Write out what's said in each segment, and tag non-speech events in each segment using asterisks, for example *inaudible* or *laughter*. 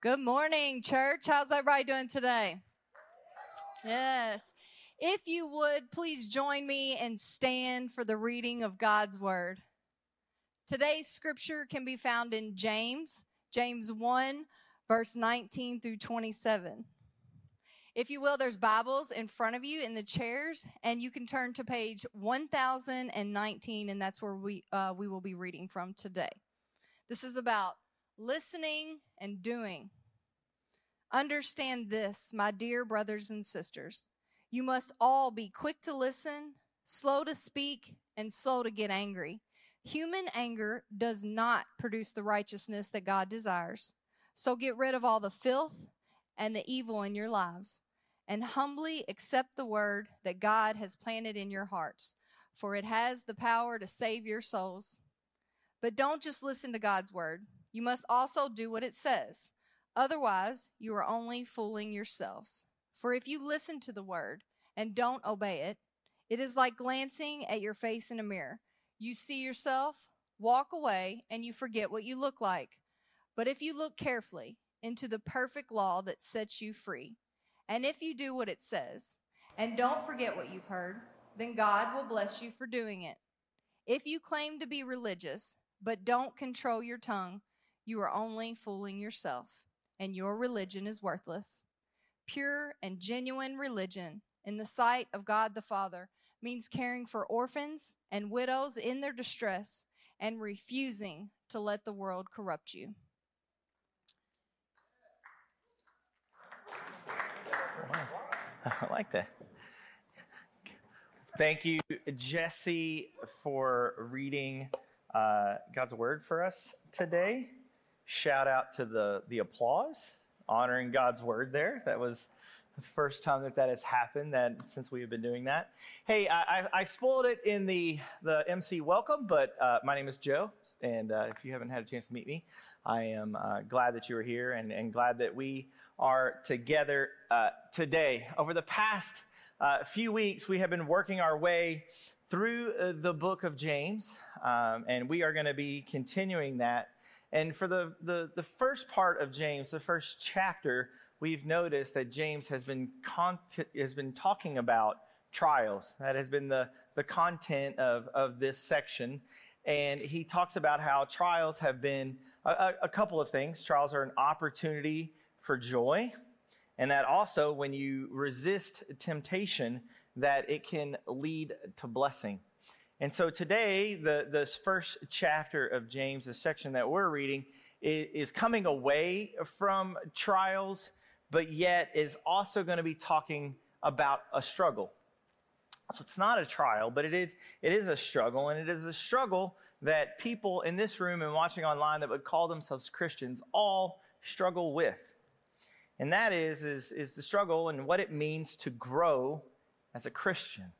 Good morning, church. How's everybody doing today? Yes. If you would, please join me and stand for the reading of God's word. Today's scripture can be found in James, James 1, verse 19 through 27. If you will, there's Bibles in front of you in the chairs, and you can turn to page 1019, and that's where we, uh, we will be reading from today. This is about listening and doing. Understand this, my dear brothers and sisters. You must all be quick to listen, slow to speak, and slow to get angry. Human anger does not produce the righteousness that God desires. So get rid of all the filth and the evil in your lives and humbly accept the word that God has planted in your hearts, for it has the power to save your souls. But don't just listen to God's word. You must also do what it says. Otherwise, you are only fooling yourselves. For if you listen to the word and don't obey it, it is like glancing at your face in a mirror. You see yourself, walk away, and you forget what you look like. But if you look carefully into the perfect law that sets you free, and if you do what it says, and don't forget what you've heard, then God will bless you for doing it. If you claim to be religious, but don't control your tongue, you are only fooling yourself, and your religion is worthless. Pure and genuine religion in the sight of God the Father means caring for orphans and widows in their distress and refusing to let the world corrupt you. *laughs* I like that. Thank you, Jesse, for reading uh, God's word for us today. Shout out to the, the applause, honoring God's word there. That was the first time that that has happened that since we have been doing that. Hey, I, I spoiled it in the, the MC welcome, but uh, my name is Joe, and uh, if you haven't had a chance to meet me, I am uh, glad that you are here and, and glad that we are together uh, today. Over the past uh, few weeks, we have been working our way through uh, the book of James, um, and we are going to be continuing that. And for the, the, the, first part of James, the first chapter, we've noticed that James has been, has been talking about trials. That has been the, the content of, of this section. And he talks about how trials have been a, a couple of things. Trials are an opportunity for joy, and that also when you resist temptation, that it can lead to blessing. And so today, the this first chapter of James, the section that we're reading, is, is coming away from trials, but yet is also going to be talking about a struggle. So it's not a trial, but it is, it is a struggle, and it is a struggle that people in this room and watching online that would call themselves Christians all struggle with. And that is, is, is the struggle and what it means to grow as a Christian.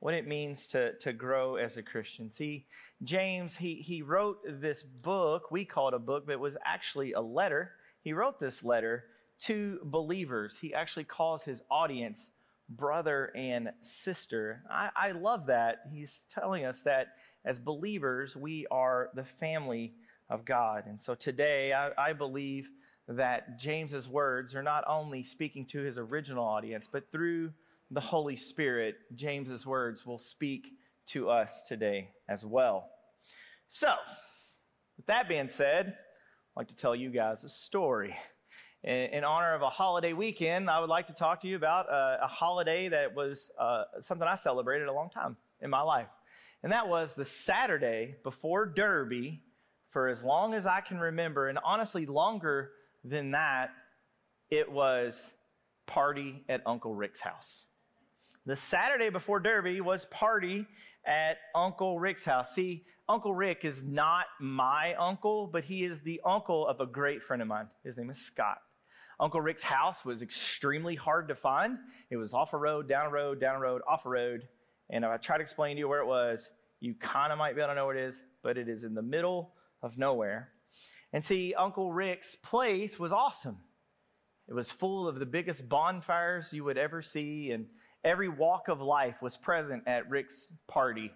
What it means to, to grow as a Christian. See, James, he, he wrote this book, we call it a book, but it was actually a letter. He wrote this letter to believers. He actually calls his audience brother and sister. I, I love that. He's telling us that as believers, we are the family of God. And so today, I, I believe that James's words are not only speaking to his original audience, but through the Holy Spirit, James's words will speak to us today as well. So, with that being said, I'd like to tell you guys a story. In, in honor of a holiday weekend, I would like to talk to you about a, a holiday that was uh, something I celebrated a long time in my life. And that was the Saturday before Derby for as long as I can remember, and honestly, longer than that, it was party at Uncle Rick's house. The Saturday before Derby was party at Uncle Rick's house. See, Uncle Rick is not my uncle, but he is the uncle of a great friend of mine. His name is Scott. Uncle Rick's house was extremely hard to find. It was off a road, down a road, down a road, off a road. And if I try to explain to you where it was, you kind of might be able to know where it is, but it is in the middle of nowhere. And see, Uncle Rick's place was awesome. It was full of the biggest bonfires you would ever see, and every walk of life was present at Rick's party.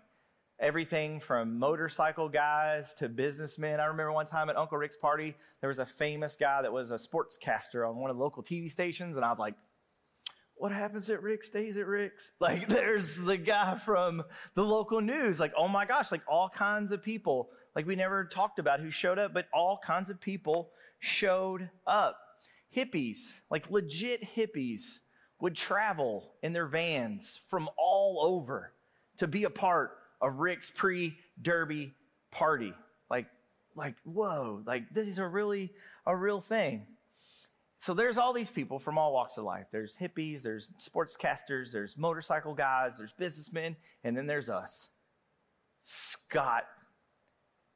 everything from motorcycle guys to businessmen. I remember one time at Uncle Rick's party, there was a famous guy that was a sportscaster on one of the local TV stations, and I was like, what happens at Rick's stays at Rick's. *laughs* Like, there's the guy from the local news. Like, oh my gosh, like all kinds of people. Like, we never talked about who showed up, but all kinds of people showed up. Hippies, like legit hippies, would travel in their vans from all over to be a part of Rick's pre derby party. Like, like, whoa, like this is a really a real thing. So there's all these people from all walks of life. There's hippies, there's sportscasters, there's motorcycle guys, there's businessmen, and then there's us. Scott,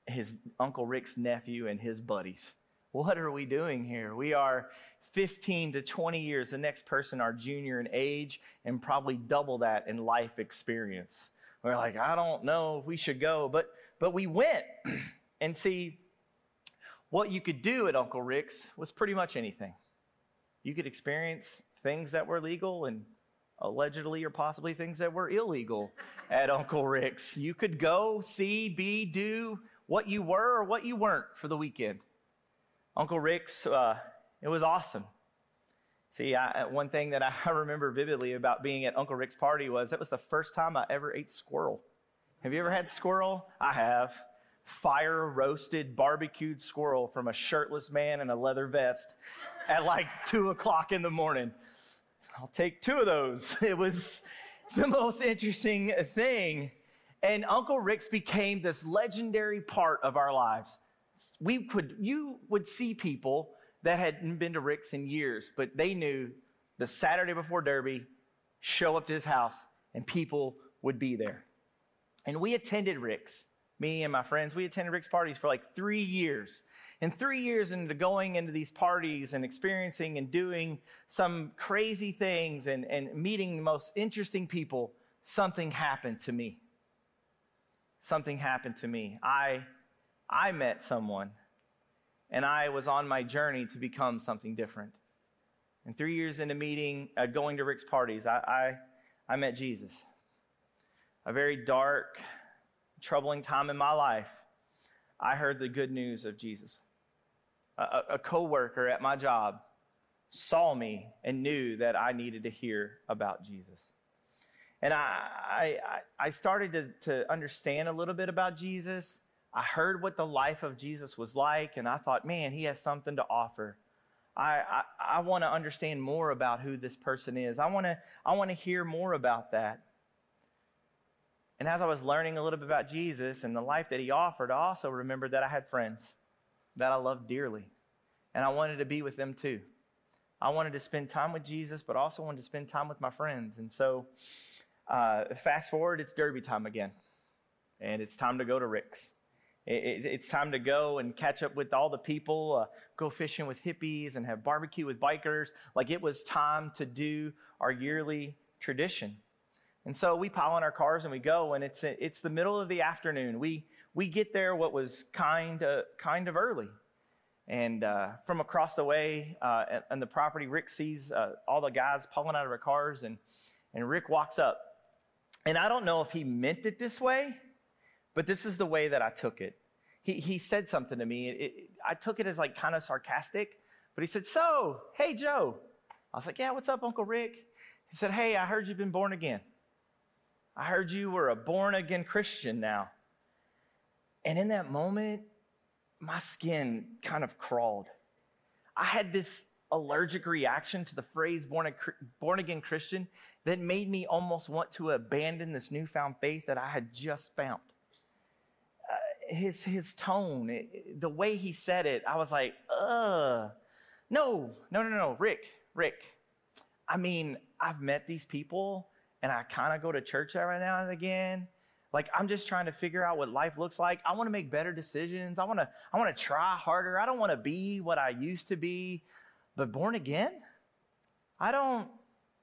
his Uncle Rick's nephew, and his buddies. What are we doing here? We are 15 to 20 years, the next person our junior in age, and probably double that in life experience. We're like, I don't know if we should go, but but we went. *clears throat* and see, what you could do at Uncle Rick's was pretty much anything. You could experience things that were legal and allegedly or possibly things that were illegal *laughs* at Uncle Rick's. You could go, see, be, do what you were or what you weren't for the weekend. Uncle Rick's, uh, it was awesome. See, I, one thing that *laughs* I remember vividly about being at Uncle Rick's party was that was the first time I ever ate squirrel. Have you ever had squirrel? I have. Fire roasted, barbecued squirrel from a shirtless man in a leather vest at like *laughs* two o'clock in the morning. I'll take two of those. *laughs* It was the most interesting thing. And Uncle Rick's became this legendary part of our lives. We could, you would see people that hadn't been to Rick's in years, but they knew the Saturday before Derby, show up to his house, and people would be there. And we attended Rick's, me and my friends, we attended Rick's parties for like three years. And three years into going into these parties and experiencing and doing some crazy things and, and meeting the most interesting people, something happened to me. Something happened to me. I, I met someone and I was on my journey to become something different. And three years into meeting, uh, going to Rick's parties, I, I, I met Jesus. A very dark, troubling time in my life, I heard the good news of Jesus. A, a coworker at my job saw me and knew that I needed to hear about Jesus. And I, I, I started to, to understand a little bit about Jesus I heard what the life of Jesus was like, and I thought, man, he has something to offer. I, I, I want to understand more about who this person is. I want to I want to hear more about that. And as I was learning a little bit about Jesus and the life that he offered, I also remembered that I had friends that I loved dearly. And I wanted to be with them too. I wanted to spend time with Jesus, but also wanted to spend time with my friends. And so, uh, fast forward, it's Derby time again. And it's time to go to Rick's it's time to go and catch up with all the people, uh, go fishing with hippies and have barbecue with bikers. Like it was time to do our yearly tradition. And so we pile in our cars and we go, and it's, it's the middle of the afternoon. We, we get there what was kind of, kind of early. And uh, from across the way uh, on the property, Rick sees uh, all the guys pulling out of their cars, and, and Rick walks up. And I don't know if he meant it this way, but this is the way that I took it. He, he said something to me. It, it, I took it as like kind of sarcastic, but he said, So, hey, Joe. I was like, Yeah, what's up, Uncle Rick? He said, Hey, I heard you've been born again. I heard you were a born again Christian now. And in that moment, my skin kind of crawled. I had this allergic reaction to the phrase born, born again Christian that made me almost want to abandon this newfound faith that I had just found his his tone, it, the way he said it, I was like, uh, no, no, no, no, Rick, Rick. I mean, I've met these people, and I kind of go to church every now and again. Like I'm just trying to figure out what life looks like. I want to make better decisions. I want to I want to try harder. I don't want to be what I used to be. But born again? I don't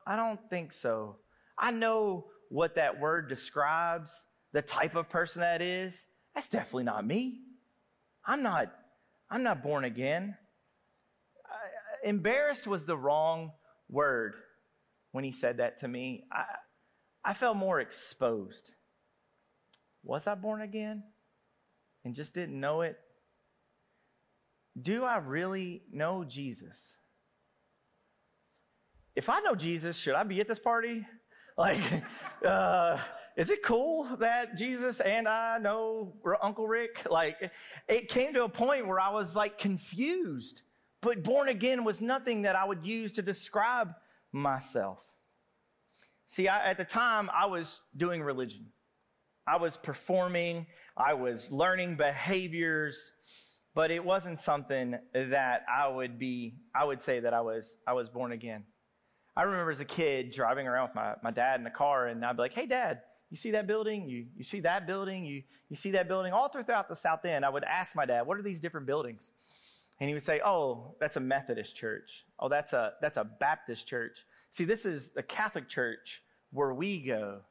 I don't think so. I know what that word describes, the type of person that is. That's definitely not me. I'm not, I'm not born again. I, embarrassed was the wrong word when he said that to me. I, I felt more exposed. was I born again and just didn't know it? Do I really know Jesus? If I know Jesus, should I be at this party? Like, *laughs* uh, is it cool that Jesus and I know Uncle Rick? Like, it came to a point where I was like confused, but born again was nothing that I would use to describe myself. See, I, at the time, I was doing religion. I was performing, I was learning behaviors, but it wasn't something that I would be, I would say that I was, I was born again. I remember as a kid driving around with my, my dad in the car, and I'd be like, hey, dad, you see that building? You, you see that building? You, you see that building? All throughout the South End, I would ask my dad, what are these different buildings? And he would say, oh, that's a Methodist church. Oh, that's a, that's a Baptist church. See, this is the Catholic church where we go.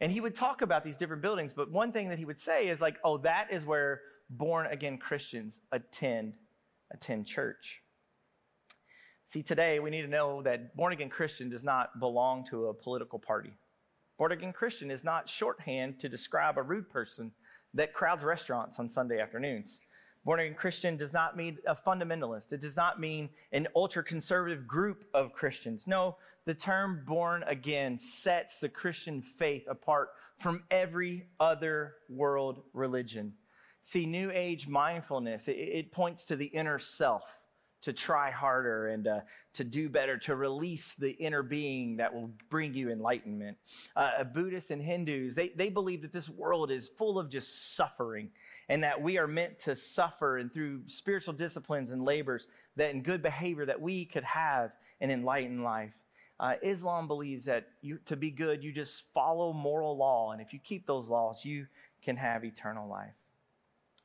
And he would talk about these different buildings, but one thing that he would say is like, oh, that is where born again Christians attend attend church. See, today we need to know that born again Christian does not belong to a political party. Born again Christian is not shorthand to describe a rude person that crowds restaurants on Sunday afternoons. Born again Christian does not mean a fundamentalist. It does not mean an ultra conservative group of Christians. No, the term born again sets the Christian faith apart from every other world religion. See, New Age mindfulness, it, it points to the inner self to try harder and uh, to do better, to release the inner being that will bring you enlightenment. Uh, Buddhists and Hindus, they, they believe that this world is full of just suffering and that we are meant to suffer and through spiritual disciplines and labors that in good behavior that we could have an enlightened life. Uh, Islam believes that you, to be good, you just follow moral law. And if you keep those laws, you can have eternal life.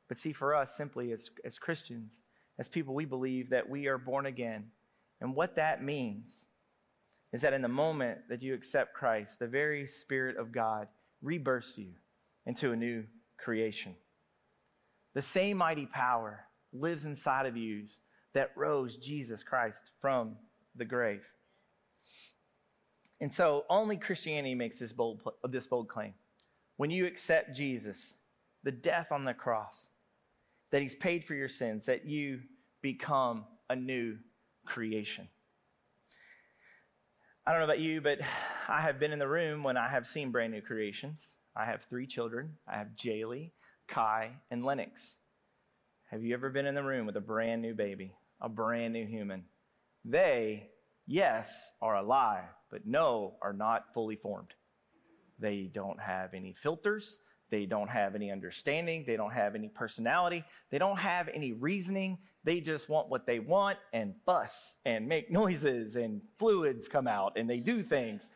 But see, for us, simply as, as Christians, as people, we believe that we are born again. And what that means is that in the moment that you accept Christ, the very Spirit of God rebirths you into a new creation. The same mighty power lives inside of you that rose Jesus Christ from the grave. And so only Christianity makes this bold, this bold claim. When you accept Jesus, the death on the cross, that he's paid for your sins, that you become a new creation. I don't know about you, but *sighs* I have been in the room when I have seen brand new creations. I have three children. I have Jaylee, Kai, and Lennox. Have you ever been in the room with a brand new baby, a brand new human? They, yes, are alive, but no, are not fully formed. They don't have any filters. They don't have any understanding. They don't have any personality. They don't have any reasoning. They just want what they want and fuss and make noises and fluids come out and they do things.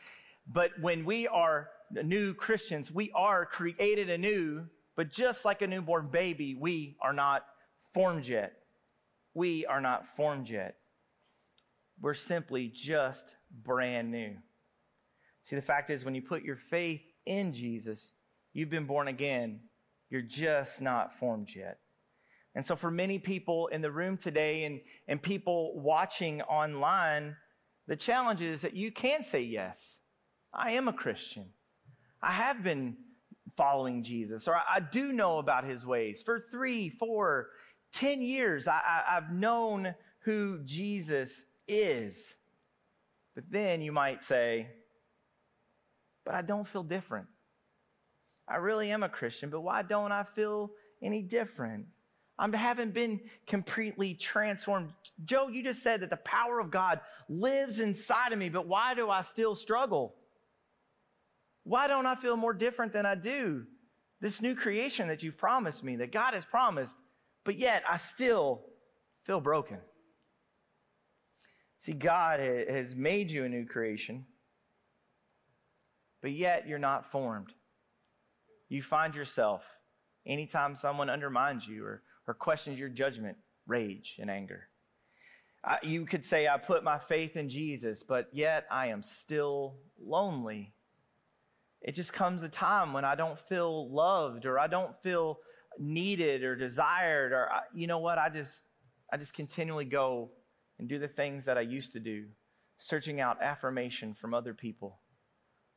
But when we are new Christians, we are created anew, but just like a newborn baby, we are not formed yet. We are not formed yet. We're simply just brand new. See, the fact is, when you put your faith in Jesus, You've been born again. You're just not formed yet. And so, for many people in the room today and, and people watching online, the challenge is that you can say yes. I am a Christian. I have been following Jesus, or I, I do know about his ways. For three, four, ten years, I, I, I've known who Jesus is. But then you might say, but I don't feel different. I really am a Christian, but why don't I feel any different? I haven't been completely transformed. Joe, you just said that the power of God lives inside of me, but why do I still struggle? Why don't I feel more different than I do? This new creation that you've promised me, that God has promised, but yet I still feel broken. See, God has made you a new creation, but yet you're not formed you find yourself, anytime someone undermines you or, or questions your judgment, rage and anger. I, you could say, I put my faith in Jesus, but yet I am still lonely. It just comes a time when I don't feel loved or I don't feel needed or desired or you know what I just I just continually go and do the things that I used to do searching out affirmation from other people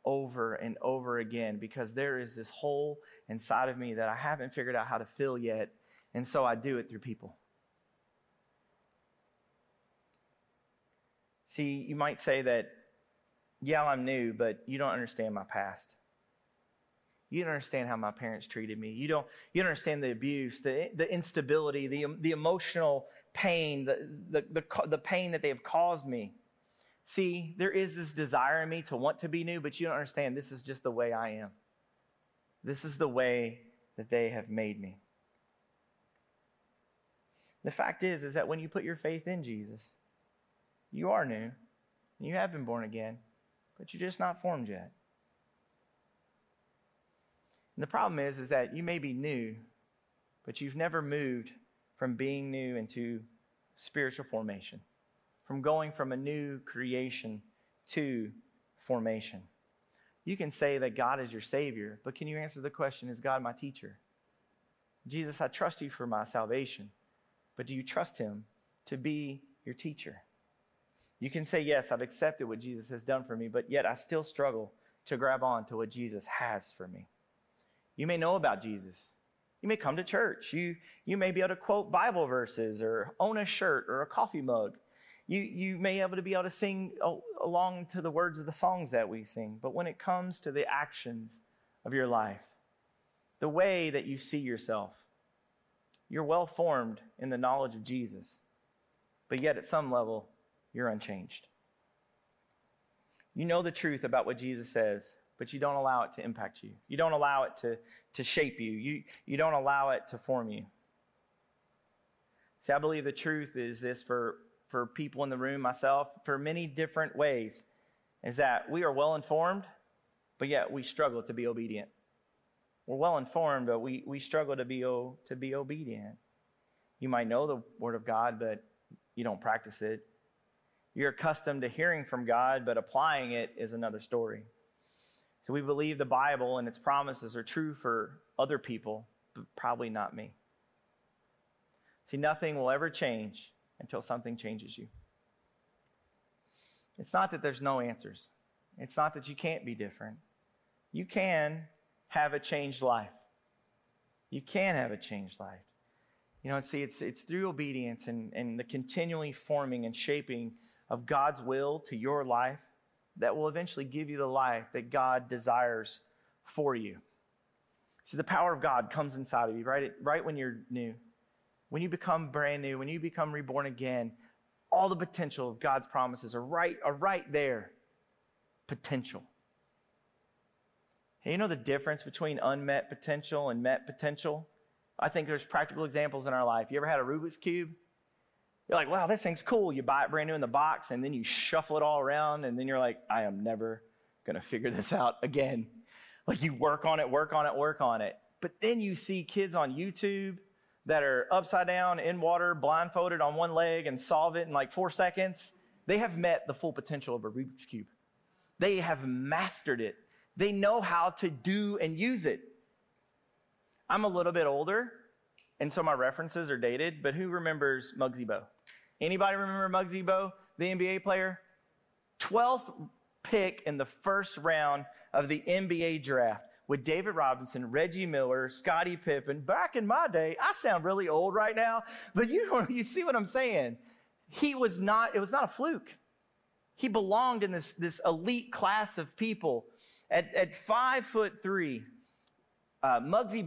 over and over again because there is this hole inside of me that I haven't figured out how to fill yet. And so I do it through people. See, you might say that, yeah, I'm new, but you don't understand my past. You don't understand how my parents treated me. You don't, you don't understand the abuse, the, the instability, the, the emotional pain, the, the, the, the pain that they have caused me. See, there is this desire in me to want to be new, but you don't understand this is just the way I am. This is the way that they have made me. The fact is, is that when you put your faith in Jesus, you are new. You have been born again, but you're just not formed yet. And the problem is, is that you may be new, but you've never moved from being new into spiritual formation, from going from a new creation to formation. You can say that God is your Savior, but can you answer the question, is God my teacher? Jesus, I trust you for my salvation, but do you trust Him to be your teacher? You can say, Yes, I've accepted what Jesus has done for me, but yet I still struggle to grab on to what Jesus has for me. You may know about Jesus. You may come to church. You, you may be able to quote Bible verses or own a shirt or a coffee mug. You, you may be able to be able to sing along to the words of the songs that we sing. But when it comes to the actions of your life, the way that you see yourself, you're well formed in the knowledge of Jesus, but yet at some level, you're unchanged. You know the truth about what Jesus says, but you don't allow it to impact you. You don't allow it to, to shape you. you. You don't allow it to form you. See, I believe the truth is this for, for people in the room, myself, for many different ways, is that we are well informed, but yet we struggle to be obedient. We're well informed, but we, we struggle to be, to be obedient. You might know the Word of God, but you don't practice it. You're accustomed to hearing from God, but applying it is another story. So we believe the Bible and its promises are true for other people, but probably not me. See, nothing will ever change until something changes you. It's not that there's no answers, it's not that you can't be different. You can have a changed life. You can have a changed life. You know, see, it's, it's through obedience and, and the continually forming and shaping of God's will to your life that will eventually give you the life that God desires for you. See, the power of God comes inside of you, right? Right when you're new. When you become brand new, when you become reborn again, all the potential of God's promises are right, are right there. Potential. You know the difference between unmet potential and met potential? I think there's practical examples in our life. You ever had a Rubik's Cube? You're like, wow, this thing's cool. You buy it brand new in the box, and then you shuffle it all around, and then you're like, I am never going to figure this out again. Like you work on it, work on it, work on it. But then you see kids on YouTube that are upside down in water, blindfolded on one leg, and solve it in like four seconds. They have met the full potential of a Rubik's Cube. They have mastered it. They know how to do and use it. I'm a little bit older, and so my references are dated, but who remembers Muggsy Bogues? Anybody remember Muggsy Bogues, the NBA player? 12th pick in the first round of the NBA draft with David Robinson, Reggie Miller, Scottie Pippen. Back in my day, I sound really old right now, but you *laughs* you see what I'm saying? He was not, it was not a fluke. He belonged in this, this elite class of people. At, at five foot three, uh, Muggsy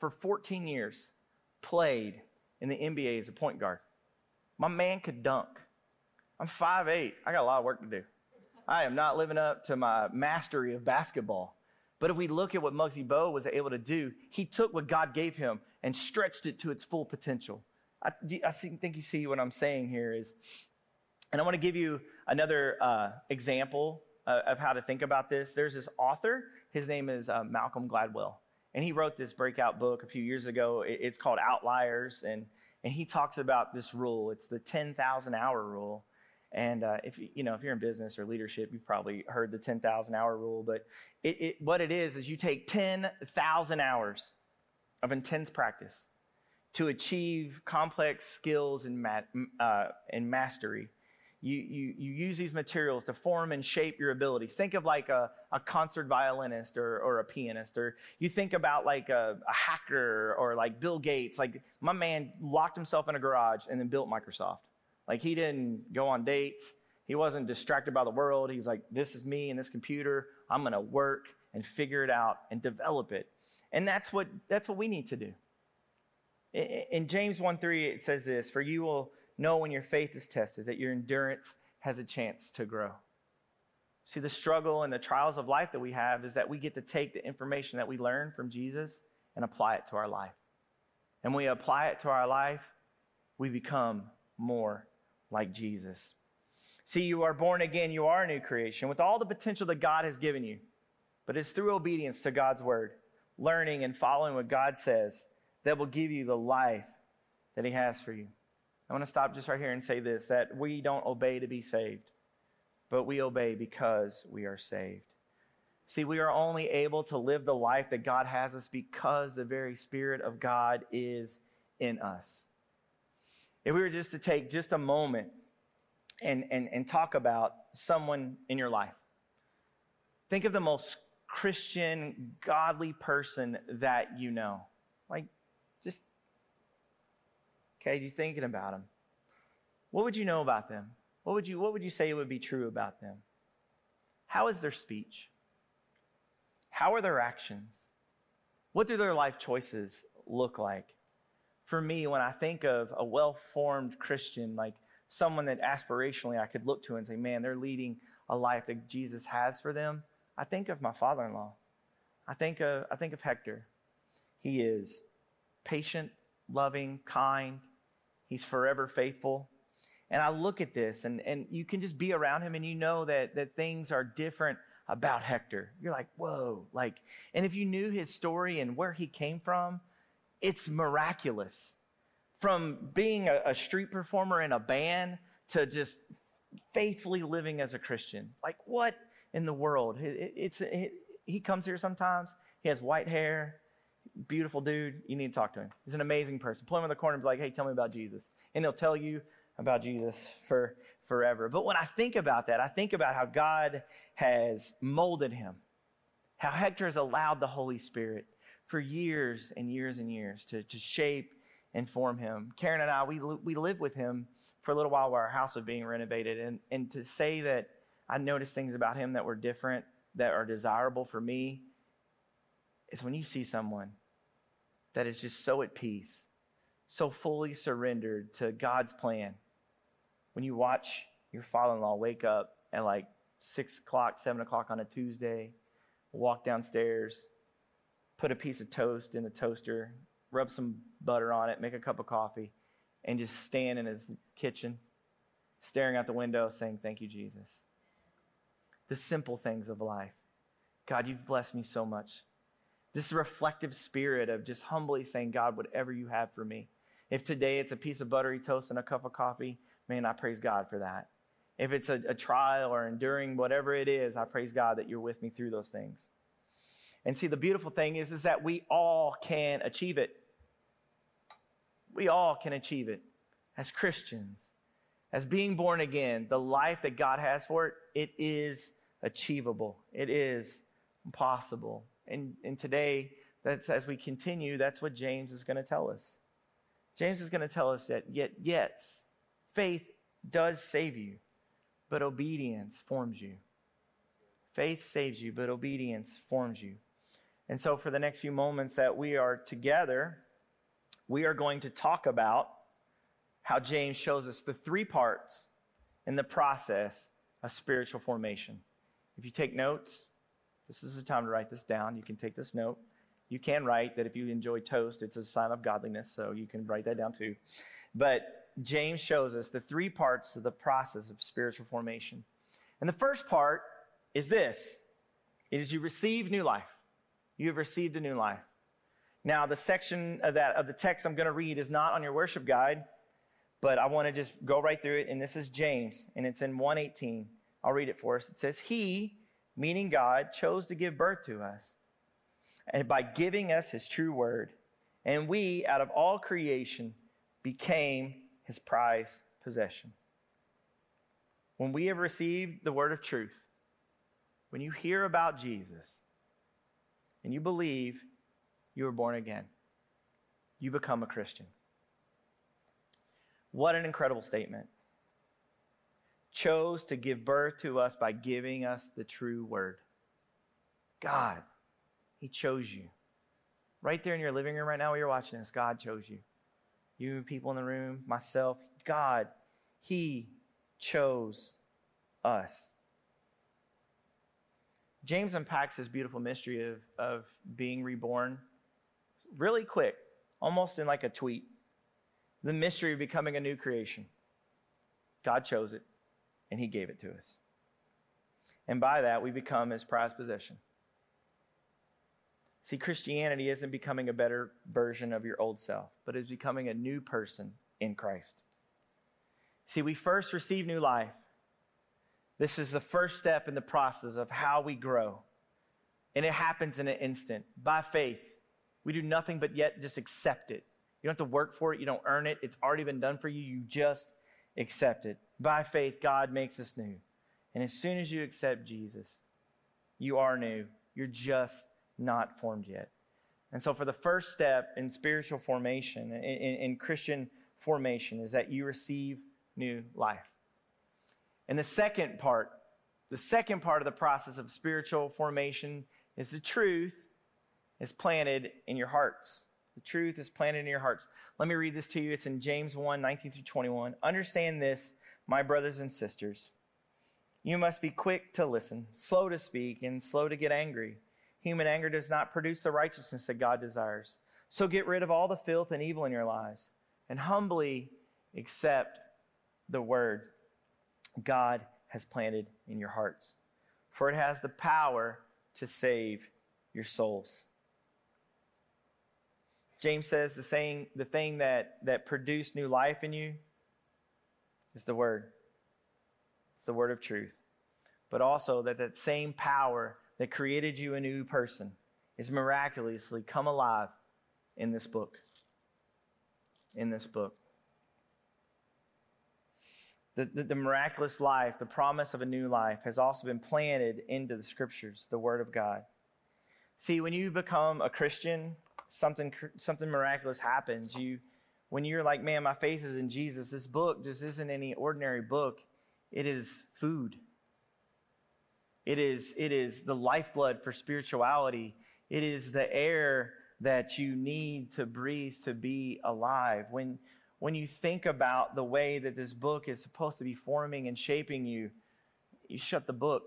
for 14 years, played in the NBA as a point guard. My man could dunk. I'm 5'8. I got a lot of work to do. I am not living up to my mastery of basketball. But if we look at what Muggsy Bogues was able to do, he took what God gave him and stretched it to its full potential. I, I think you see what I'm saying here is, and I want to give you another uh, example uh, of how to think about this. There's this author. His name is uh, Malcolm Gladwell, and he wrote this breakout book a few years ago. It's called Outliers, and and he talks about this rule. It's the 10,000 hour rule. And uh, if you know if you're in business or leadership, you've probably heard the 10,000 hour rule. But it, it, what it is is you take 10,000 hours of intense practice to achieve complex skills and, ma- uh, and mastery. you, you, you use these materials to form and shape your abilities. Think of like a, a concert violinist or, or a pianist, or you think about like a, a hacker or like Bill Gates. Like my man locked himself in a garage and then built Microsoft. Like he didn't go on dates. He wasn't distracted by the world. He's like, this is me and this computer. I'm going to work and figure it out and develop it. And that's what, that's what we need to do. In James 1 3, it says this For you will know when your faith is tested that your endurance has a chance to grow. See, the struggle and the trials of life that we have is that we get to take the information that we learn from Jesus and apply it to our life. And when we apply it to our life, we become more like Jesus. See, you are born again, you are a new creation with all the potential that God has given you. But it's through obedience to God's word, learning and following what God says, that will give you the life that He has for you. I want to stop just right here and say this that we don't obey to be saved, but we obey because we are saved. See, we are only able to live the life that God has us because the very Spirit of God is in us. If we were just to take just a moment and, and, and talk about someone in your life, think of the most Christian, godly person that you know. Like, just Okay, you thinking about them. What would you know about them? What would you, what would you say would be true about them? How is their speech? How are their actions? What do their life choices look like? For me, when I think of a well formed Christian, like someone that aspirationally I could look to and say, man, they're leading a life that Jesus has for them, I think of my father in law. I think of, I think of Hector. He is patient, loving, kind, He's forever faithful. And I look at this, and, and you can just be around him, and you know that, that things are different about Hector. You're like, whoa. Like, and if you knew his story and where he came from, it's miraculous. From being a, a street performer in a band to just faithfully living as a Christian. Like, what in the world? It, it's, it, he comes here sometimes. He has white hair beautiful dude. You need to talk to him. He's an amazing person. Pull him in the corner and be like, hey, tell me about Jesus. And he'll tell you about Jesus for forever. But when I think about that, I think about how God has molded him, how Hector has allowed the Holy Spirit for years and years and years to, to shape and form him. Karen and I, we, we lived with him for a little while while our house was being renovated. And, and to say that I noticed things about him that were different, that are desirable for me, is when you see someone that is just so at peace, so fully surrendered to God's plan. When you watch your father in law wake up at like six o'clock, seven o'clock on a Tuesday, walk downstairs, put a piece of toast in the toaster, rub some butter on it, make a cup of coffee, and just stand in his kitchen, staring out the window, saying, Thank you, Jesus. The simple things of life. God, you've blessed me so much. This reflective spirit of just humbly saying, God, whatever you have for me. If today it's a piece of buttery toast and a cup of coffee, man, I praise God for that. If it's a, a trial or enduring whatever it is, I praise God that you're with me through those things. And see, the beautiful thing is, is that we all can achieve it. We all can achieve it as Christians. As being born again, the life that God has for it, it is achievable. It is possible. And, and today, that's as we continue, that's what James is going to tell us. James is going to tell us that yet, yes, faith does save you, but obedience forms you. Faith saves you, but obedience forms you. And so, for the next few moments that we are together, we are going to talk about how James shows us the three parts in the process of spiritual formation. If you take notes, this is the time to write this down. You can take this note. You can write that if you enjoy toast, it's a sign of godliness, so you can write that down too. But James shows us the three parts of the process of spiritual formation. And the first part is this it is you receive new life. You have received a new life. Now, the section of that of the text I'm going to read is not on your worship guide, but I want to just go right through it. And this is James, and it's in 118. I'll read it for us. It says, He meaning God, chose to give birth to us and by giving us his true word. And we, out of all creation, became his prized possession. when we have received the word of truth, when you hear about Jesus and you believe you were born again, you become a Christian. What an incredible statement. Chose to give birth to us by giving us the true word. God, He chose you. Right there in your living room right now, where you're watching this, God chose you. You people in the room, myself, God, He chose us. James unpacks this beautiful mystery of, of being reborn really quick, almost in like a tweet. The mystery of becoming a new creation. God chose it, and He gave it to us. And by that, we become His prized possession. See, Christianity isn't becoming a better version of your old self, but it's becoming a new person in Christ. See, we first receive new life. This is the first step in the process of how we grow. And it happens in an instant by faith. We do nothing but yet just accept it. You don't have to work for it, you don't earn it. It's already been done for you. You just accept it. By faith, God makes us new. And as soon as you accept Jesus, you are new. You're just not formed yet. And so, for the first step in spiritual formation, in, in, in Christian formation, is that you receive new life. And the second part, the second part of the process of spiritual formation is the truth is planted in your hearts. The truth is planted in your hearts. Let me read this to you. It's in James 1 19 through 21. Understand this, my brothers and sisters. You must be quick to listen, slow to speak, and slow to get angry. Human anger does not produce the righteousness that God desires. So get rid of all the filth and evil in your lives and humbly accept the word God has planted in your hearts, for it has the power to save your souls. James says the saying, the thing that, that produced new life in you is the word. It's the word of truth. But also that that same power that created you a new person is miraculously come alive in this book. In this book. The, the, the, miraculous life, the promise of a new life, has also been planted into the scriptures, the Word of God. See, when you become a Christian, something, something miraculous happens. You, when you're like, man, my faith is in Jesus, this book just isn't any ordinary book, it is food. It is, it is the lifeblood for spirituality. It is the air that you need to breathe to be alive. When, when you think about the way that this book is supposed to be forming and shaping you, you shut the book.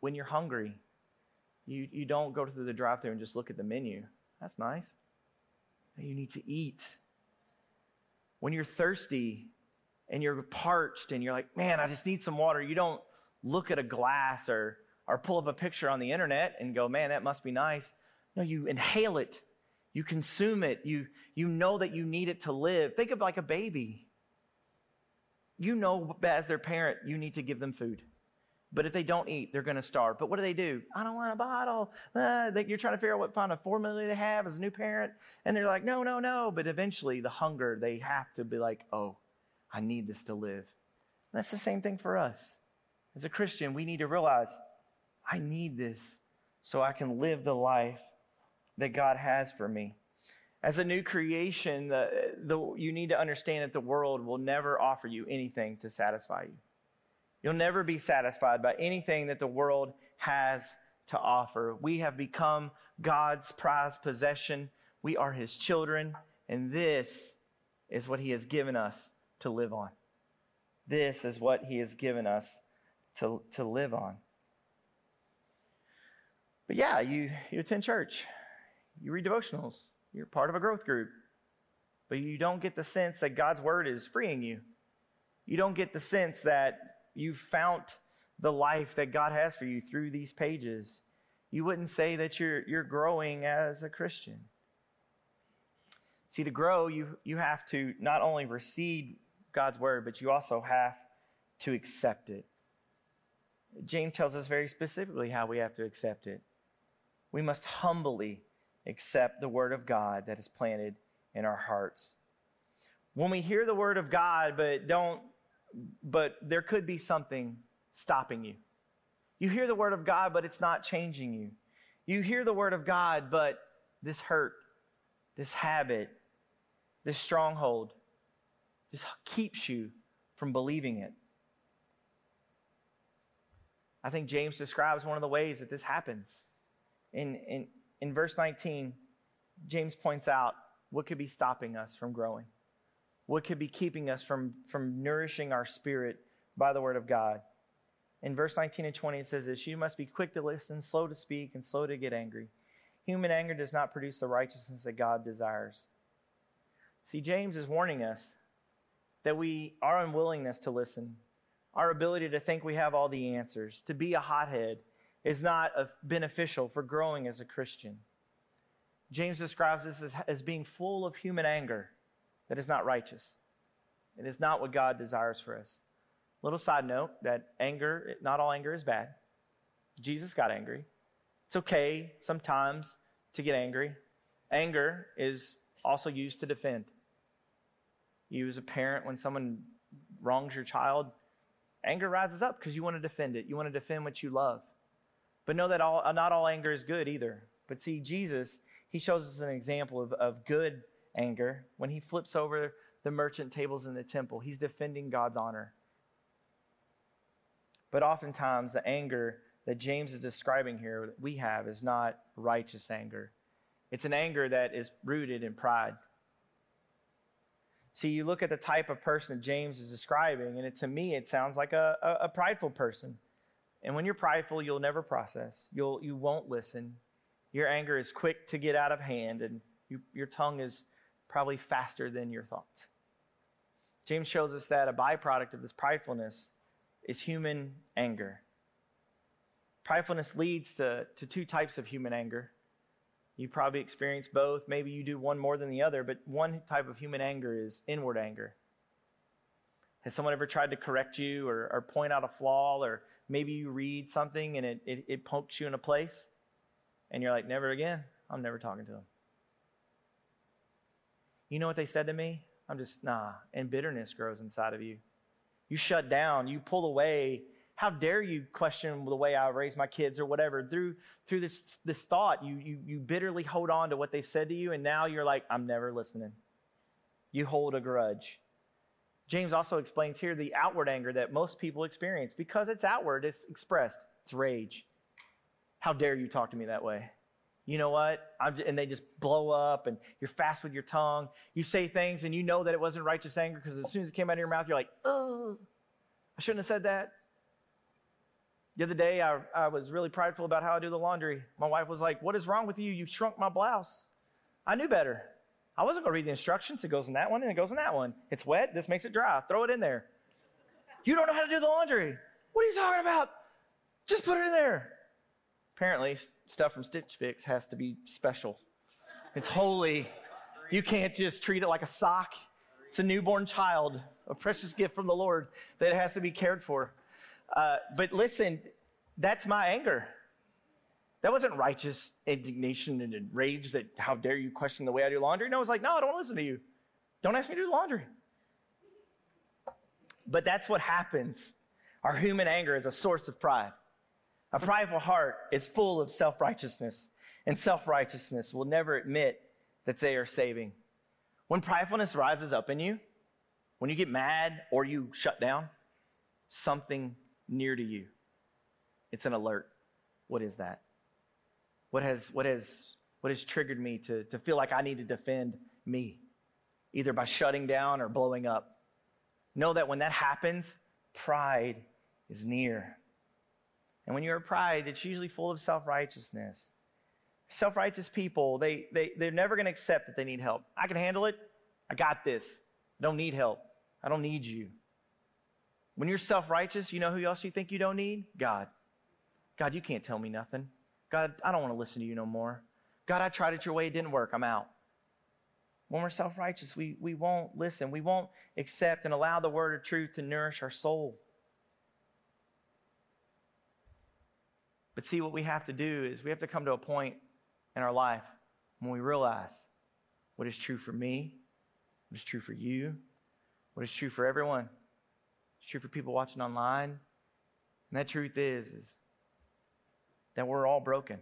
When you're hungry, you, you don't go through the drive through and just look at the menu. That's nice. You need to eat. When you're thirsty and you're parched and you're like, man, I just need some water, you don't look at a glass or, or pull up a picture on the internet and go, man, that must be nice. No, you inhale it you consume it. You, you know that you need it to live. Think of like a baby. You know, as their parent, you need to give them food. But if they don't eat, they're going to starve. But what do they do? I don't want a bottle. Uh, they, you're trying to figure out what kind of formula they have as a new parent. And they're like, no, no, no. But eventually, the hunger, they have to be like, oh, I need this to live. And that's the same thing for us. As a Christian, we need to realize, I need this so I can live the life that God has for me. As a new creation, the, the, you need to understand that the world will never offer you anything to satisfy you. You'll never be satisfied by anything that the world has to offer. We have become God's prized possession. We are his children, and this is what he has given us to live on. This is what he has given us to, to live on. But yeah, you, you attend church. You read devotionals, you're part of a growth group, but you don't get the sense that God's word is freeing you. You don't get the sense that you've found the life that God has for you through these pages. You wouldn't say that you're, you're growing as a Christian. See, to grow, you, you have to not only receive God's word, but you also have to accept it. James tells us very specifically how we have to accept it. We must humbly accept the word of God that is planted in our hearts. When we hear the word of God but don't but there could be something stopping you. You hear the word of God, but it's not changing you. You hear the word of God, but this hurt, this habit, this stronghold just keeps you from believing it. I think James describes one of the ways that this happens. In, in, in verse 19, James points out what could be stopping us from growing, what could be keeping us from, from nourishing our spirit by the word of God. In verse 19 and 20, it says this You must be quick to listen, slow to speak, and slow to get angry. Human anger does not produce the righteousness that God desires. See, James is warning us that we, our unwillingness to listen, our ability to think we have all the answers, to be a hothead, is not beneficial for growing as a Christian. James describes this as, as being full of human anger that is not righteous. It is not what God desires for us. Little side note that anger, not all anger is bad. Jesus got angry. It's okay sometimes to get angry. Anger is also used to defend. You, as a parent, when someone wrongs your child, anger rises up because you want to defend it. You want to defend what you love. But know that all, uh, not all anger is good either. But see, Jesus, he shows us an example of, of good anger when he flips over the merchant tables in the temple. He's defending God's honor. But oftentimes, the anger that James is describing here that we have is not righteous anger. It's an anger that is rooted in pride. See, you look at the type of person that James is describing, and it, to me, it sounds like a, a, a prideful person. And when you're prideful, you'll never process. You'll, you won't listen. Your anger is quick to get out of hand, and you, your tongue is probably faster than your thoughts. James shows us that a byproduct of this pridefulness is human anger. Pridefulness leads to, to two types of human anger. You probably experience both. Maybe you do one more than the other, but one type of human anger is inward anger. Has someone ever tried to correct you or, or point out a flaw, or maybe you read something and it, it, it pokes you in a place, and you're like, never again? I'm never talking to them. You know what they said to me? I'm just, nah. And bitterness grows inside of you. You shut down, you pull away. How dare you question the way I raise my kids or whatever? Through through this this thought, you you you bitterly hold on to what they've said to you, and now you're like, I'm never listening. You hold a grudge. James also explains here the outward anger that most people experience because it's outward, it's expressed, it's rage. How dare you talk to me that way? you know what? Just, and they just blow up and you're fast with your tongue. You say things and you know that it wasn't righteous anger because as soon as it came out of your mouth, you're like, oh, I shouldn't have said that. The other day, I, I was really prideful about how I do the laundry. My wife was like, What is wrong with you? You shrunk my blouse. I knew better. I wasn't going to read the instructions. It goes in that one and it goes in that one. It's wet. This makes it dry. Throw it in there. You don't know how to do the laundry. What are you talking about? Just put it in there. Apparently, stuff from Stitch Fix has to be special. It's holy. You can't just treat it like a sock. It's a newborn child, a precious gift from the Lord that has to be cared for. Uh, but listen, that's my anger. That wasn't righteous indignation and rage that, how dare you question the way I do laundry? No, it's like, no, I don't listen to you. Don't ask me to do laundry. But that's what happens. Our human anger is a source of pride. A prideful heart is full of self righteousness, and self righteousness will never admit that they are saving. When pridefulness rises up in you, when you get mad or you shut down, something near to you, it's an alert. What is that? What has, what has, what has triggered me to, to feel like I need to defend me, either by shutting down or blowing up? Know that when that happens, pride is near. And when you're a pride, it's usually full of self righteousness. Self righteous people, they, they, they're never going to accept that they need help. I can handle it. I got this. I don't need help. I don't need you. When you're self righteous, you know who else you think you don't need? God. God, you can't tell me nothing. God, I don't want to listen to you no more. God, I tried it your way, it didn't work. I'm out. When we're self righteous, we, we won't listen. We won't accept and allow the word of truth to nourish our soul. But see, what we have to do is we have to come to a point in our life when we realize what is true for me, what is true for you, what is true for everyone. It's true for people watching online. And that truth is, is that we're all broken.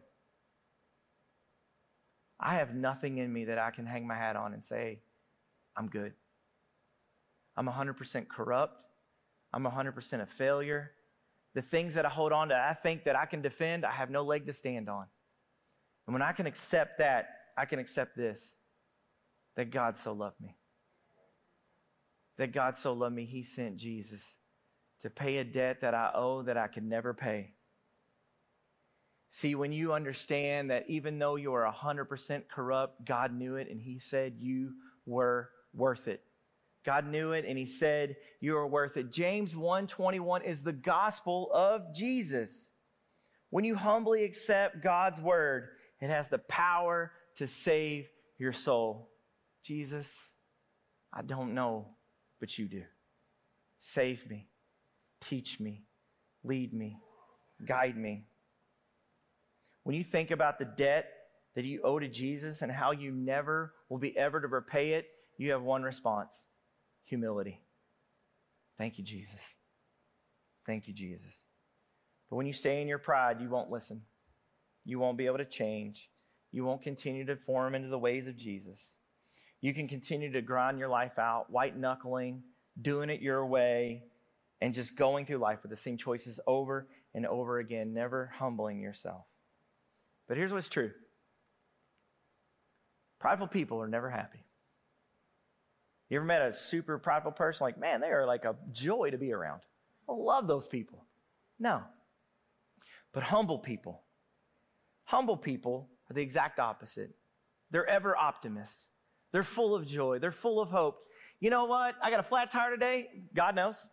I have nothing in me that I can hang my hat on and say, I'm good. I'm 100% corrupt. I'm 100% a failure. The things that I hold on to, I think that I can defend, I have no leg to stand on. And when I can accept that, I can accept this that God so loved me. That God so loved me, He sent Jesus to pay a debt that I owe that I could never pay. See, when you understand that even though you are 100% corrupt, God knew it and He said you were worth it. God knew it and He said you are worth it. James 1:21 is the gospel of Jesus. When you humbly accept God's word, it has the power to save your soul. Jesus, I don't know, but you do. Save me, teach me, lead me, guide me. When you think about the debt that you owe to Jesus and how you never will be ever to repay it, you have one response humility. Thank you, Jesus. Thank you, Jesus. But when you stay in your pride, you won't listen. You won't be able to change. You won't continue to form into the ways of Jesus. You can continue to grind your life out, white knuckling, doing it your way, and just going through life with the same choices over and over again, never humbling yourself. But here's what's true prideful people are never happy. You ever met a super prideful person? Like, man, they are like a joy to be around. I love those people. No. But humble people, humble people are the exact opposite. They're ever optimists. They're full of joy. They're full of hope. You know what? I got a flat tire today. God knows.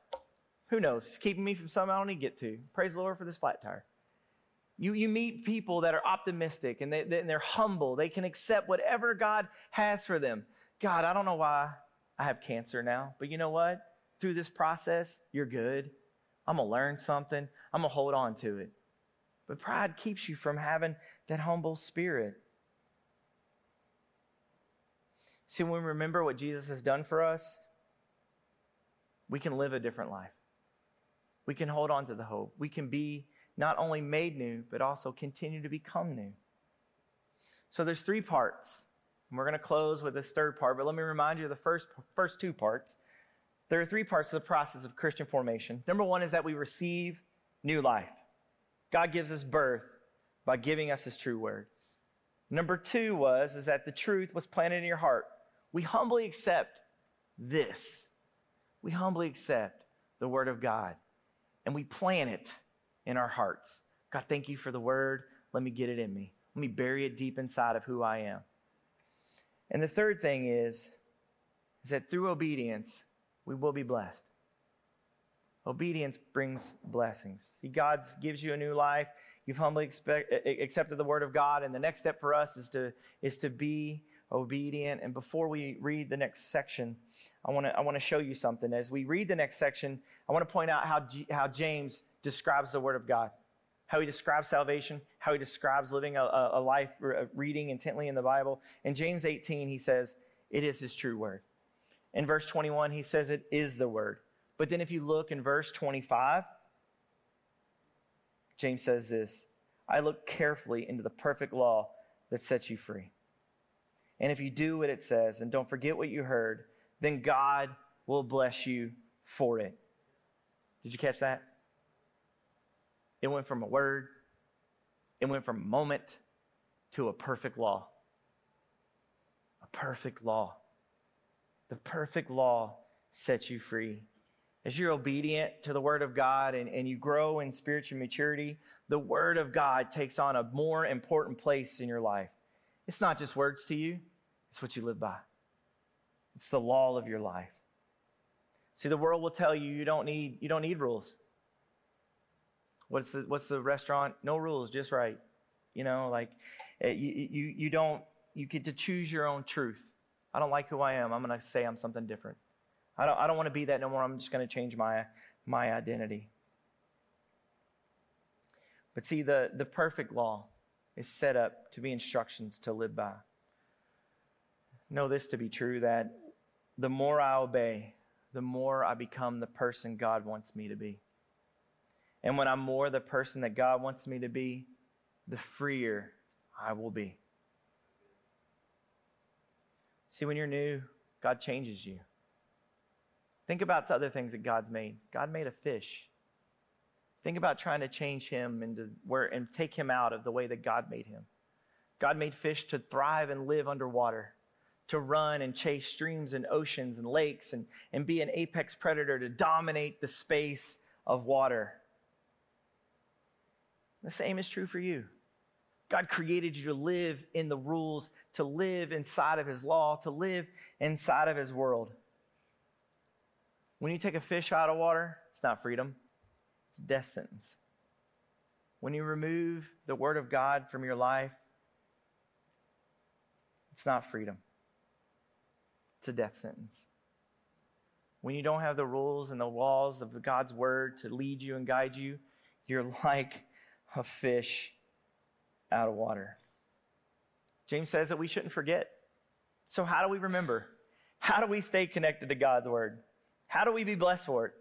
Who knows? It's keeping me from something I don't need to get to. Praise the Lord for this flat tire. You, you meet people that are optimistic and, they, and they're humble. They can accept whatever God has for them. God, I don't know why I have cancer now, but you know what? Through this process, you're good. I'm going to learn something. I'm going to hold on to it. But pride keeps you from having that humble spirit. See, when we remember what Jesus has done for us, we can live a different life. We can hold on to the hope. We can be not only made new, but also continue to become new. So there's three parts. And we're going to close with this third part, but let me remind you of the first, first two parts. There are three parts of the process of Christian formation. Number one is that we receive new life. God gives us birth by giving us his true word. Number two was is that the truth was planted in your heart. We humbly accept this. We humbly accept the word of God and we plant it in our hearts. God, thank you for the word. Let me get it in me. Let me bury it deep inside of who I am. And the third thing is, is that through obedience, we will be blessed. Obedience brings blessings. See, God gives you a new life. You've humbly expect, accepted the word of God, and the next step for us is to, is to be obedient. And before we read the next section, I want to I want to show you something. As we read the next section, I want to point out how, G, how James describes the Word of God, how he describes salvation, how he describes living a, a life uh, reading intently in the Bible. In James 18, he says, It is his true Word. In verse 21, he says, It is the Word. But then if you look in verse 25, James says this I look carefully into the perfect law that sets you free. And if you do what it says and don't forget what you heard, then God will bless you for it. Did you catch that? It went from a word, it went from a moment to a perfect law. A perfect law. The perfect law sets you free. As you're obedient to the Word of God and, and you grow in spiritual maturity, the Word of God takes on a more important place in your life. It's not just words to you, it's what you live by. It's the law of your life. See, the world will tell you you don't need, you don't need rules. What's the what's the restaurant? No rules, just right. You know, like eh, you you you don't you get to choose your own truth. I don't like who I am. I'm going to say I'm something different. I don't I don't want to be that no more. I'm just going to change my my identity. But see the the perfect law is set up to be instructions to live by. Know this to be true that the more I obey, the more I become the person God wants me to be. And when I'm more the person that God wants me to be, the freer I will be. See, when you're new, God changes you. Think about other things that God's made. God made a fish. Think about trying to change him into where and take him out of the way that God made him. God made fish to thrive and live underwater, to run and chase streams and oceans and lakes and, and be an apex predator to dominate the space of water. The same is true for you. God created you to live in the rules, to live inside of his law, to live inside of his world. When you take a fish out of water, it's not freedom, it's a death sentence. When you remove the word of God from your life, it's not freedom, it's a death sentence. When you don't have the rules and the laws of God's word to lead you and guide you, you're *laughs* like a fish out of water. James says that we shouldn't forget. So, how do we remember? How do we stay connected to God's word? How do we be blessed for it?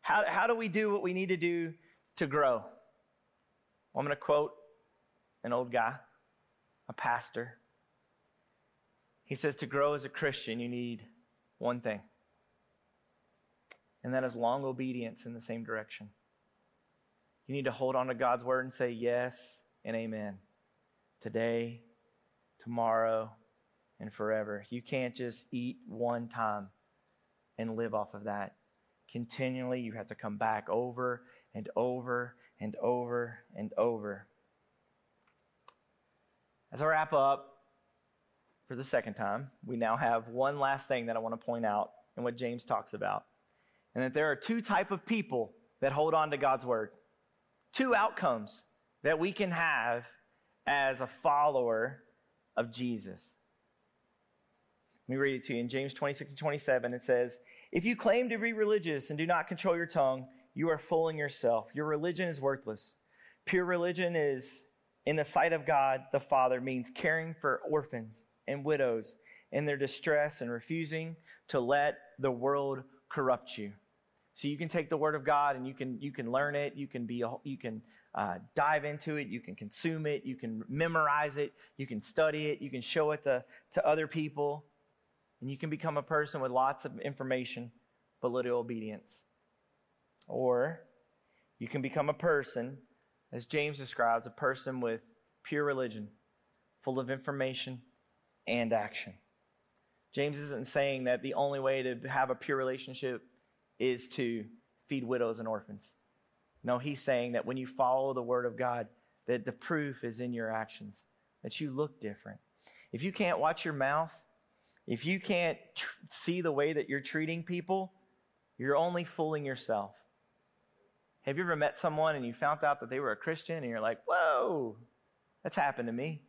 How, how do we do what we need to do to grow? Well, I'm going to quote an old guy, a pastor. He says, To grow as a Christian, you need one thing, and that is long obedience in the same direction. You need to hold on to God's word and say yes and amen today, tomorrow, and forever. You can't just eat one time and live off of that. Continually, you have to come back over and over and over and over. As I wrap up for the second time, we now have one last thing that I want to point out and what James talks about. And that there are two type of people that hold on to God's word. Two outcomes that we can have as a follower of Jesus. Let me read it to you in James 26 and 27. It says, If you claim to be religious and do not control your tongue, you are fooling yourself. Your religion is worthless. Pure religion is, in the sight of God the Father, means caring for orphans and widows in their distress and refusing to let the world corrupt you. So you can take the word of God and you can you can learn it. You can be you can uh, dive into it. You can consume it. You can memorize it. You can study it. You can show it to to other people. And you can become a person with lots of information, but little obedience. Or you can become a person, as James describes, a person with pure religion, full of information and action. James isn't saying that the only way to have a pure relationship is to feed widows and orphans. No, he's saying that when you follow the word of God, that the proof is in your actions, that you look different. If you can't watch your mouth, if you can't tr- see the way that you're treating people, you're only fooling yourself. Have you ever met someone and you found out that they were a Christian and you're like, whoa, that's happened to me?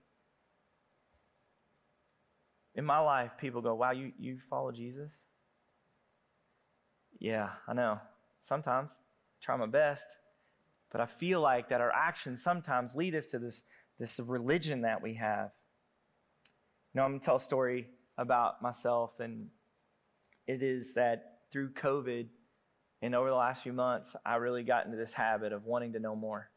In my life, people go, wow, you, you follow Jesus? Yeah, I know. Sometimes. I try my best. But I feel like that our actions sometimes lead us to this, this religion that we have. You know, I'm going to tell a story about myself, and it is that through COVID and over the last few months, I really got into this habit of wanting to know more.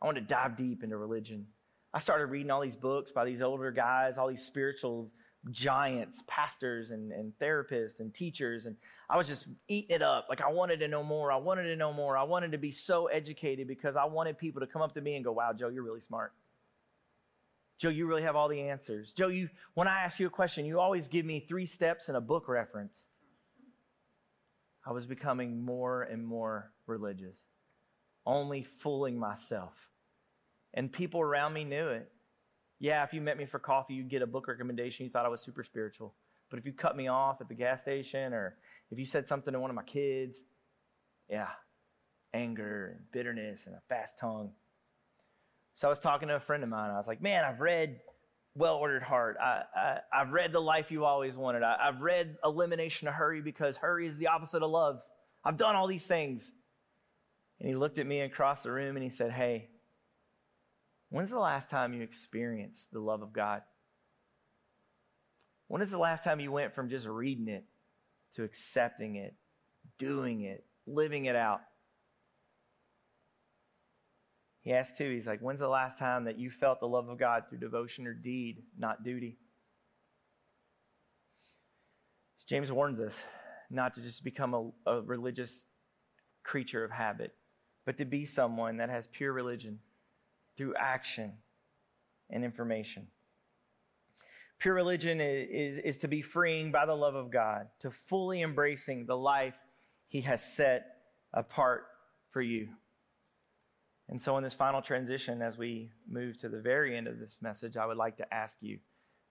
I wanted to dive deep into religion. I started reading all these books by these older guys, all these spiritual giants, pastors and, and therapists and teachers. And I was just eating it up. Like I wanted to know more. I wanted to know more. I wanted to be so educated because I wanted people to come up to me and go, wow, Joe, you're really smart. Joe, you really have all the answers. Joe, you when I ask you a question, you always give me three steps and a book reference. I was becoming more and more religious, only fooling myself. And people around me knew it. Yeah, if you met me for coffee, you'd get a book recommendation. You thought I was super spiritual. But if you cut me off at the gas station or if you said something to one of my kids, yeah, anger and bitterness and a fast tongue. So I was talking to a friend of mine. I was like, man, I've read Well Ordered Heart. I, have read The Life You Always Wanted. I, I've read Elimination of Hurry because hurry is the opposite of love. I've done all these things. And he looked at me across the room and he said, hey, When's the last time you experienced the love of God? When is the last time you went from just reading it to accepting it doing it, living it out. He asked too, he's like, when's the last time that you felt the love of God through devotion or deed, not duty? James warns us not to just become a, a religious creature of habit, but to be someone that has pure religion through action and information. Pure religion is, is, is, to be freeing by the love of God, to fully embracing the life He has set apart for you. And so, in this final transition, as we move to the very end of this message, I would like to ask you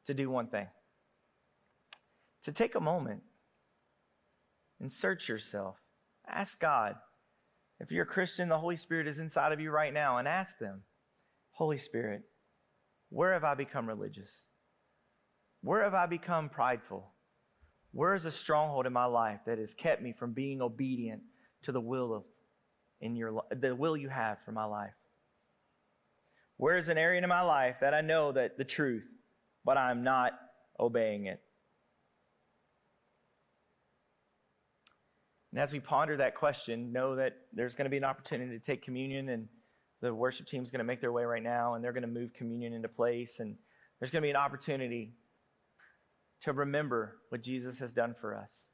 to do one thing to take a moment and search yourself. Ask God. If you're a Christian, the Holy Spirit is inside of you right now, and ask them, Holy Spirit, where have I become religious? Where have I become prideful? Where is a stronghold in my life that has kept me from being obedient to the will of in your the will you have for my life? Where is an area in my life that I know that the truth, but I'm not obeying it? And as we ponder that question, know that there's going to be an opportunity to take communion, and the worship team is going to make their way right now, and they're going to move communion into place. And there's going to be an opportunity to remember what Jesus has done for us,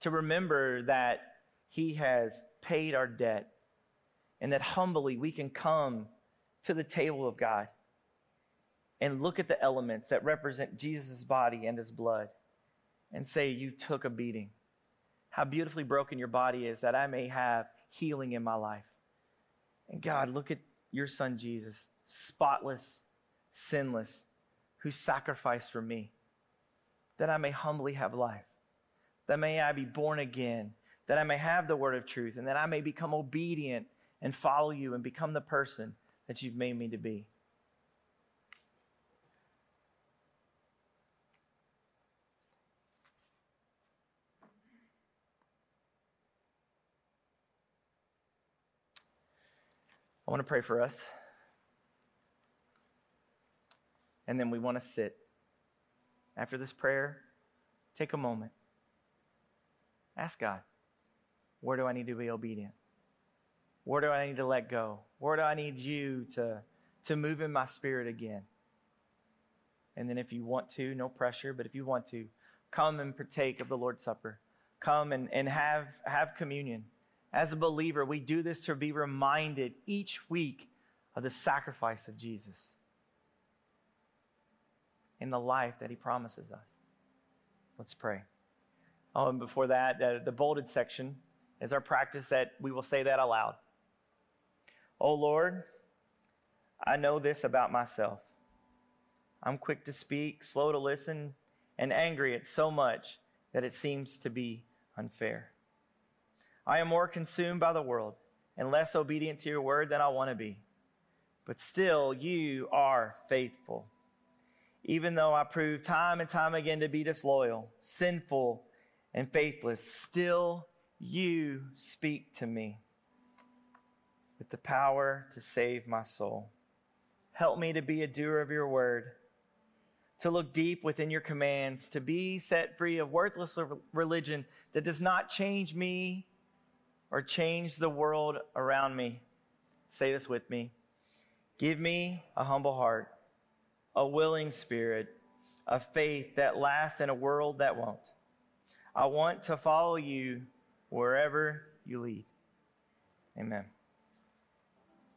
to remember that he has paid our debt, and that humbly we can come to the table of God and look at the elements that represent Jesus' body and his blood and say, You took a beating. How beautifully broken your body is that I may have healing in my life. And God, look at your son Jesus, spotless, sinless, who sacrificed for me that I may humbly have life, that may I be born again, that I may have the word of truth, and that I may become obedient and follow you and become the person that you've made me to be. I want to pray for us. And then we want to sit. After this prayer, take a moment. Ask God, where do I need to be obedient? Where do I need to let go? Where do I need you to, to move in my spirit again? And then if you want to, no pressure, but if you want to, come and partake of the Lord's Supper. Come and, and have, have communion. As a believer, we do this to be reminded each week of the sacrifice of Jesus in the life that he promises us. Let's pray. Oh, and before that, uh, the bolded section is our practice that we will say that aloud. Oh Lord, I know this about myself. I'm quick to speak, slow to listen, and angry at so much that it seems to be unfair. I am more consumed by the world and less obedient to your word than I want to be. But still, you are faithful even though I prove time and time again to be disloyal, sinful, and faithless, still you speak to me with the power to save my soul. Help me to be a doer of your word, to look deep within your commands, to be set free of worthless religion that does not change me or change the world around me. Say this with me. Give me a humble heart a willing spirit, a faith that lasts in a world that won't. I want to follow you wherever you lead. Amen.